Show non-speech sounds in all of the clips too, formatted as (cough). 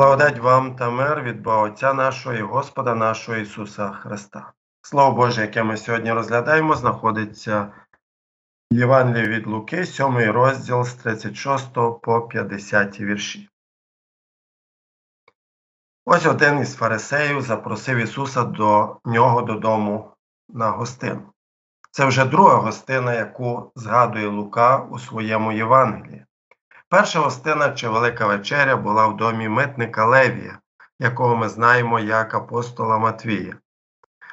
Благодать вам та мир від Бога Отця нашого і Господа нашого Ісуса Христа. Слово Боже, яке ми сьогодні розглядаємо, знаходиться в Євангелії від Луки, 7 розділ з 36 по 50 вірші. Ось один із фарисеїв запросив Ісуса до нього додому на гостину. Це вже друга гостина, яку згадує Лука у своєму Євангелії. Перша гостина чи Велика вечеря була в домі митника Левія, якого ми знаємо як апостола Матвія.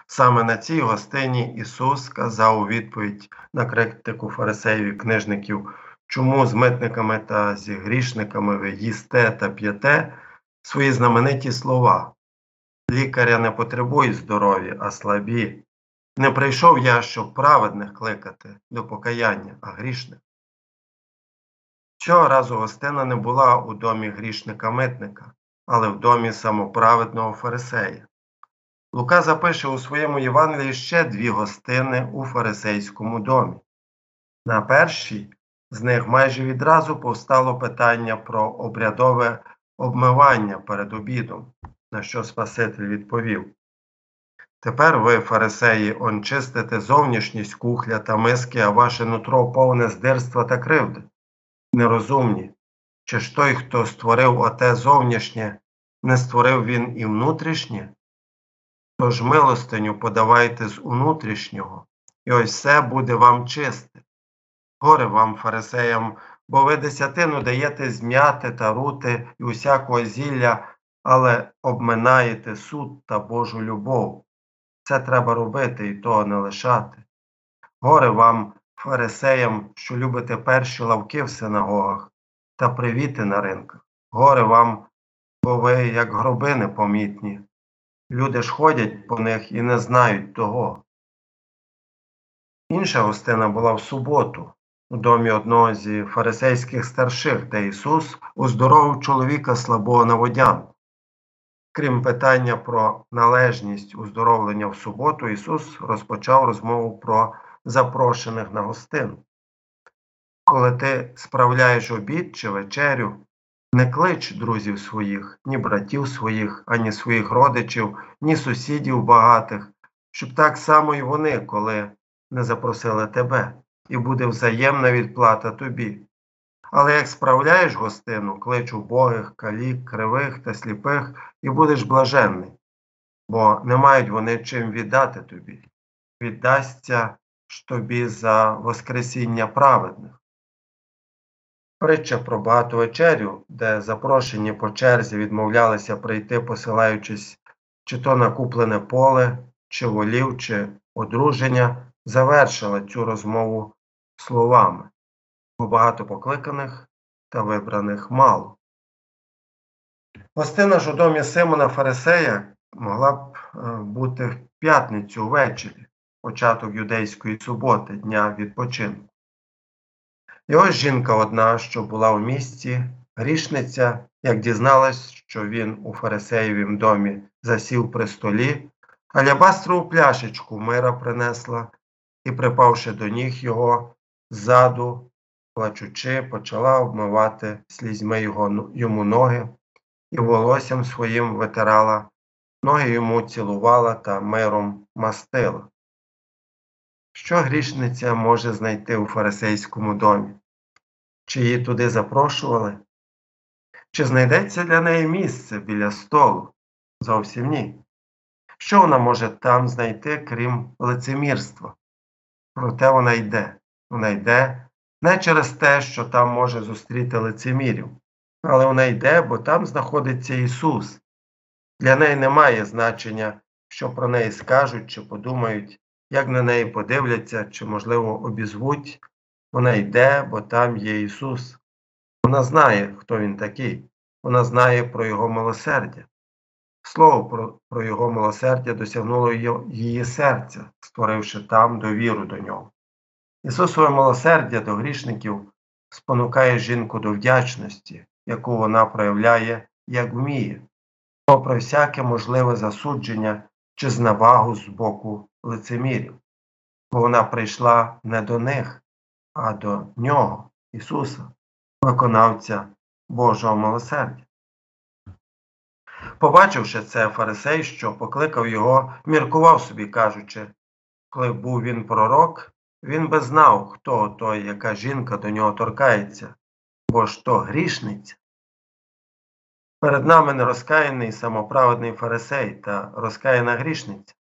Саме на цій гостині Ісус сказав у відповідь на критику фарисеїв і книжників, чому з митниками та зі грішниками ви їсте та п'єте свої знамениті слова. Лікаря не потребують здоров'я, а слабі. Не прийшов я, щоб праведних кликати до покаяння, а грішних. Цього разу гостина не була у домі грішника-митника, але в домі самоправедного фарисея. Лука запише у своєму Євангелії ще дві гостини у фарисейському домі. На першій з них майже відразу повстало питання про обрядове обмивання перед обідом, на що Спаситель відповів. Тепер ви, фарисеї, он чистите зовнішність кухля та миски, а ваше нутро повне здирства та кривди нерозумні, чи ж той, хто створив оте зовнішнє, не створив він і внутрішнє? Тож милостиню подавайте з внутрішнього, і ось все буде вам чисте. Горе вам, фарисеям, бо ви десятину даєте зм'яти та рути і усякого зілля, але обминаєте суд та Божу любов. Це треба робити і того не лишати. Горе вам, фарисеям, що любите перші лавки в синагогах та привіти на ринках. Горе вам, бо ви, як гроби непомітні. Люди ж ходять по них і не знають того. Інша гостина була в суботу, у домі одного зі фарисейських старших, де Ісус оздоровив чоловіка слабого на водянку. Крім питання про належність уздоровлення в суботу, Ісус розпочав розмову про запрошених на гостину. Коли ти справляєш обід чи вечерю, не клич друзів своїх, ні братів своїх, ані своїх родичів, ні сусідів багатих, щоб так само і вони, коли не запросили тебе, і буде взаємна відплата тобі. Але як справляєш гостину, клич убогих, калік, кривих та сліпих, і будеш блаженний, бо не мають вони чим віддати тобі. Віддасться тобі за Воскресіння праведних. Притча про багату вечерю, де запрошені по черзі відмовлялися прийти, посилаючись чи то на куплене поле, чи волів, чи одруження, завершила цю розмову словами, бо багато покликаних та вибраних мало. Гостина ж у домі Симона Фарисея могла б е, бути в п'ятницю ввечері, початок юдейської суботи, дня відпочинку. Ось жінка одна, що була в місті, грішниця, як дізналась, що він у Фарисеєвім домі засів при столі, алябастрову пляшечку мира принесла і, припавши до ніг його ззаду, плачучи, почала обмивати слізьми його, йому ноги і волоссям своїм витирала, ноги йому цілувала та миром мастила. Що грішниця може знайти у фарисейському домі? Чи її туди запрошували? Чи знайдеться для неї місце біля столу? Зовсім ні. Що вона може там знайти, крім лицемірства? Проте вона йде. Вона йде не через те, що там може зустріти лицемірів, але вона йде, бо там знаходиться Ісус. Для неї немає значення, що про неї скажуть чи подумають, як на неї подивляться, чи, можливо, обізвуть, вона йде, бо там є Ісус. Вона знає, хто Він такий, вона знає про Його милосердя. Слово про, про Його милосердя досягнуло її серця, створивши там довіру до нього. Ісусове милосердя до грішників спонукає жінку до вдячності, яку вона проявляє, як вміє, попри всяке можливе засудження чи зневагу з боку лицемірів, бо вона прийшла не до них, а до Нього, Ісуса, виконавця Божого милосердя. Побачивши це, фарисей, що покликав його, міркував собі, кажучи, коли був він пророк, він би знав, хто той, яка жінка до нього торкається, бо ж то грішниця. Перед нами нерозкаяний самоправедний фарисей та розкаяна грішниця.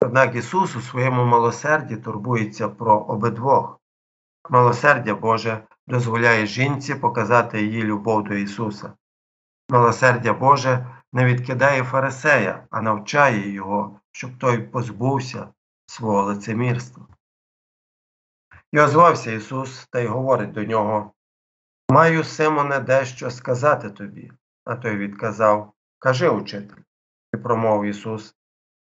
Однак Ісус у своєму милосерді турбується про обидвох. Милосердя Боже дозволяє жінці показати її любов до Ісуса. Милосердя Боже не відкидає фарисея, а навчає його, щоб той позбувся свого лицемірства. І озвався Ісус та й говорить до нього Маю, Симоне, дещо сказати тобі. А той відказав Кажи, учитель, і промовив Ісус.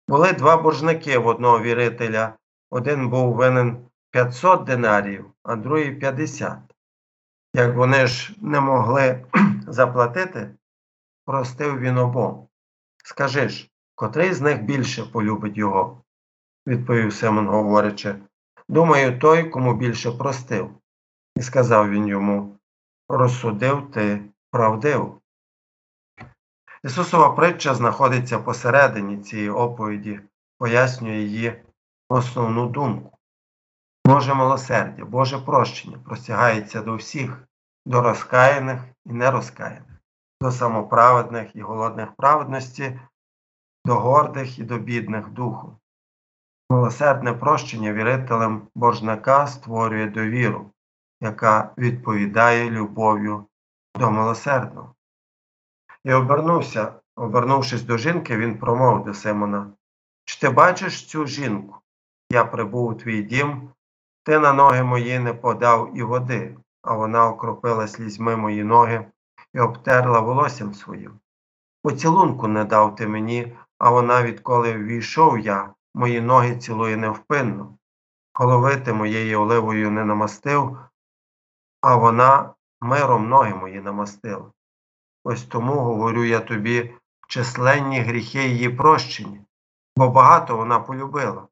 Були два боржники в одного вірителя. Один був винен 500 динарів, а другий 50. Як вони ж не могли (clears throat) заплатити, простив він обом. Скажи ж, котрий з них більше полюбить його? відповів Симон, говорячи. Думаю, той, кому більше простив. І сказав він йому Розсудив ти правдиво. Ісусова притча знаходиться посередині цієї оповіді, пояснює її основну думку. Боже милосердя, Боже прощення простягається до всіх, до розкаяних і нерозкаяних, до самоправедних і голодних праведності, до гордих і до бідних духу. Милосердне прощення вірителем боржника створює довіру, яка відповідає любов'ю до милосердного. І обернувся, обернувшись до жінки, він промовив до Симона Чи ти бачиш цю жінку? Я прибув у твій дім, ти на ноги мої не подав і води, а вона окропила слізьми мої ноги і обтерла волоссям своїм. Поцілунку не дав ти мені, а вона, відколи ввійшов я, мої ноги цілує невпинно. Голови ти моєю оливою не намастив, а вона миром ноги мої намастила. Ось тому говорю я тобі численні гріхи її прощені, бо багато вона полюбила.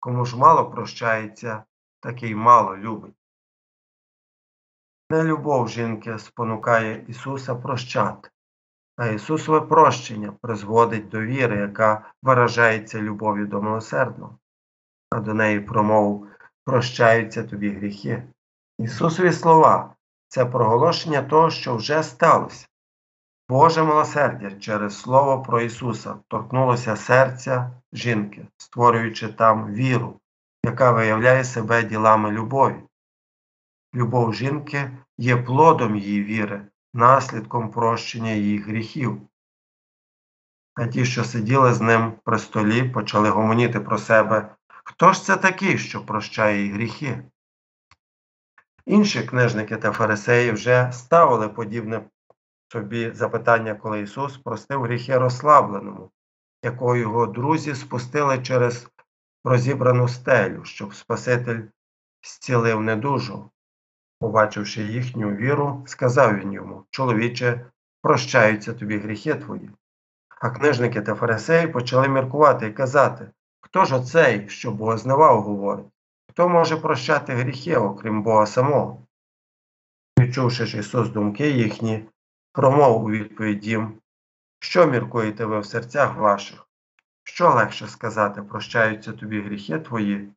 Кому ж мало прощається, такий мало любить. Не любов жінки спонукає Ісуса прощати, а Ісусове прощення призводить до віри, яка виражається любов'ю до милосердного, а до неї промову прощаються тобі гріхи. Ісусові слова це проголошення того, що вже сталося. Боже милосердя через Слово про Ісуса торкнулося серця жінки, створюючи там віру, яка виявляє себе ділами любові. Любов жінки є плодом її віри, наслідком прощення її гріхів. А ті, що сиділи з ним при столі, почали гомоніти про себе, хто ж це такий, що прощає її гріхи? Інші книжники та фарисеї вже ставили подібне собі запитання, коли Ісус простив гріхи розслабленому, якого його друзі спустили через розібрану стелю, щоб Спаситель зцілив недужу. Побачивши їхню віру, сказав він йому Чоловіче, прощаються тобі гріхи твої. А книжники та фарисеї почали міркувати і казати Хто ж оцей, що богознавав, говорить? Хто може прощати гріхи, окрім Бога самого? Відчувши ж Ісус думки їхні, промов у відповідь їм, що міркуєте ви в серцях ваших? Що легше сказати, прощаються тобі гріхи твої?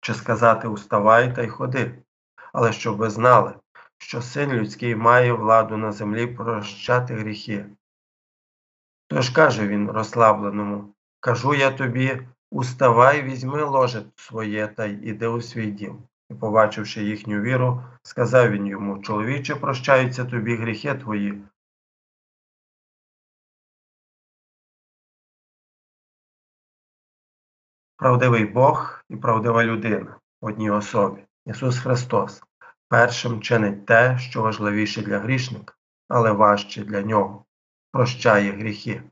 Чи сказати уставай та й ходи, але щоб ви знали, що син людський має владу на землі прощати гріхи. Тож каже він розслабленому Кажу я тобі, уставай, візьми ложе своє та й іди у свій дім. І, побачивши їхню віру, сказав він йому Чоловіче, прощаються тобі гріхи твої. Правдивий Бог і правдива людина в одній особі. Ісус Христос першим чинить те, що важливіше для грішника, але важче для нього прощає гріхи.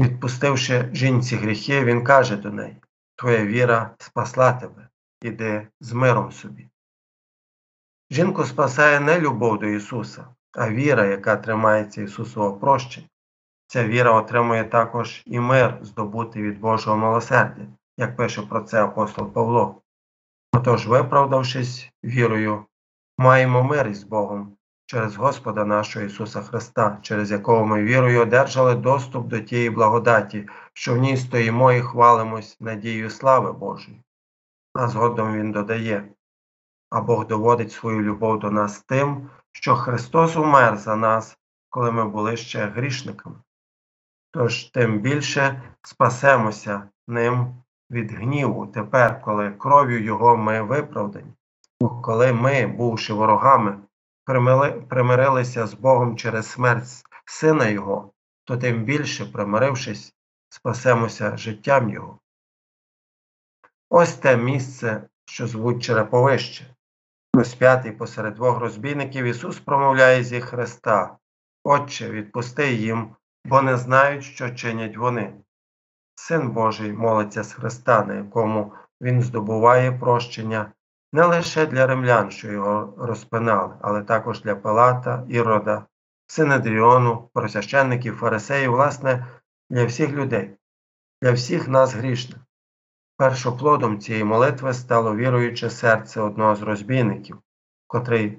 Відпустивши жінці гріхи, Він каже до неї Твоя віра спасла тебе, іди з миром собі. Жінку спасає не любов до Ісуса, а віра, яка тримається Ісусового прощення. Ця віра отримує також і мир, здобутий від Божого милосердя, як пише про це апостол Павло. Отож, виправдавшись вірою, маємо мир із Богом через Господа нашого Ісуса Христа, через якого ми вірою одержали доступ до тієї благодаті, що в ній стоїмо і хвалимось надією слави Божої. А згодом Він додає, а Бог доводить свою любов до нас тим, що Христос умер за нас, коли ми були ще грішниками. Тож тим більше спасемося ним від гніву тепер, коли кров'ю Його ми виправдані, коли ми, бувши ворогами, примирилися з Богом через смерть Сина Його, то тим більше, примирившись, спасемося життям Його. Ось те місце, що звуть Череповище. Розп'ятий посеред двох розбійників Ісус промовляє зі Христа Отче, відпусти їм, бо не знають, що чинять вони. Син Божий молиться з Христа, на якому Він здобуває прощення не лише для римлян, що його розпинали, але також для Пилата, Ірода, Синедріону, просвященників, фарисеїв, власне, для всіх людей, для всіх нас грішних. Першоплодом цієї молитви стало віруюче серце одного з розбійників, котрий,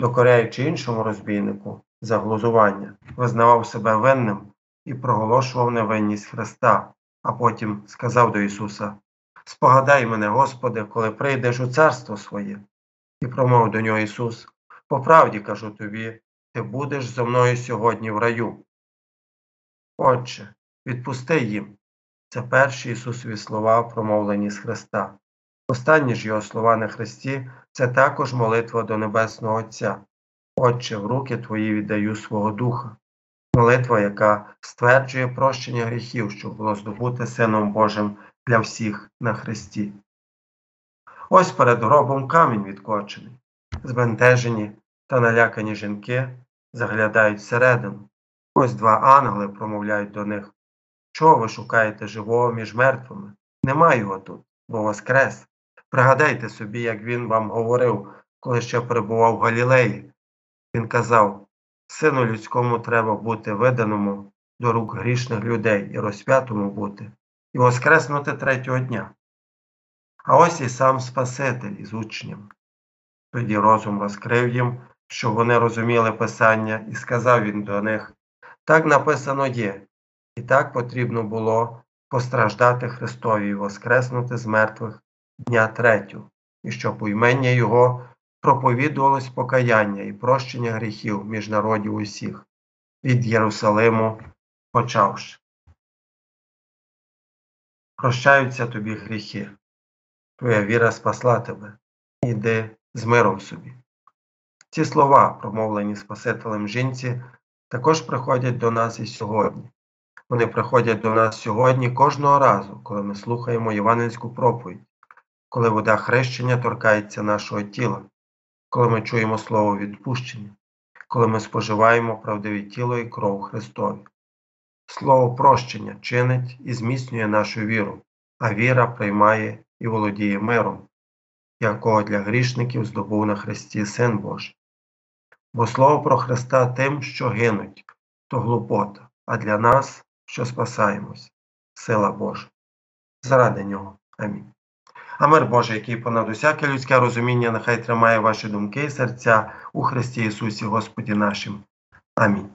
докоряючи іншому розбійнику за глузування, визнавав себе винним і проголошував невинність Христа, а потім сказав до Ісуса Спогадай мене, Господи, коли прийдеш у царство своє. І промовив до нього Ісус, по правді кажу тобі, ти будеш зо мною сьогодні в раю. Отче, відпусти їм. Це перші Ісусові слова, промовлені з Христа. Останні ж Його слова на Христі це також молитва до Небесного Отця. Отче, в руки Твої віддаю свого Духа. Молитва, яка стверджує прощення гріхів, що було здобуте Сином Божим для всіх на Христі. Ось перед гробом камінь відкочений. Збентежені та налякані жінки заглядають всередину. Ось два ангели промовляють до них. Чого ви шукаєте живого між мертвими? Нема його тут, бо воскрес. Пригадайте собі, як він вам говорив, коли ще перебував в Галілеї. Він казав, сину людському треба бути виданому до рук грішних людей і розп'ятому бути, і воскреснути третього дня. А ось і сам Спаситель із учнем. Тоді розум розкрив їм, що вони розуміли Писання, і сказав він до них так написано є, і так потрібно було постраждати Христові і воскреснути з мертвих дня третю, і щоб у імення Його проповідувалось покаяння і прощення гріхів між народів усіх, від Єрусалиму почавши. Прощаються тобі гріхи, твоя віра спасла тебе, іди з миром собі. Ці слова, промовлені Спасителем жінці, також приходять до нас і сьогодні. Вони приходять до нас сьогодні кожного разу, коли ми слухаємо євангельську проповідь, коли вода хрещення торкається нашого тіла, коли ми чуємо слово відпущення, коли ми споживаємо правдиве тіло і кров Христові. Слово прощення чинить і зміцнює нашу віру, а віра приймає і володіє миром, якого для грішників здобув на Христі Син Божий. Бо слово про Христа тим, що гинуть, то глупота, а для нас, що спасаємось, сила Божа. Заради нього. Амінь. А мир Божий, який понад усяке людське розуміння, нехай тримає ваші думки і серця у Христі Ісусі Господі нашим. Амінь.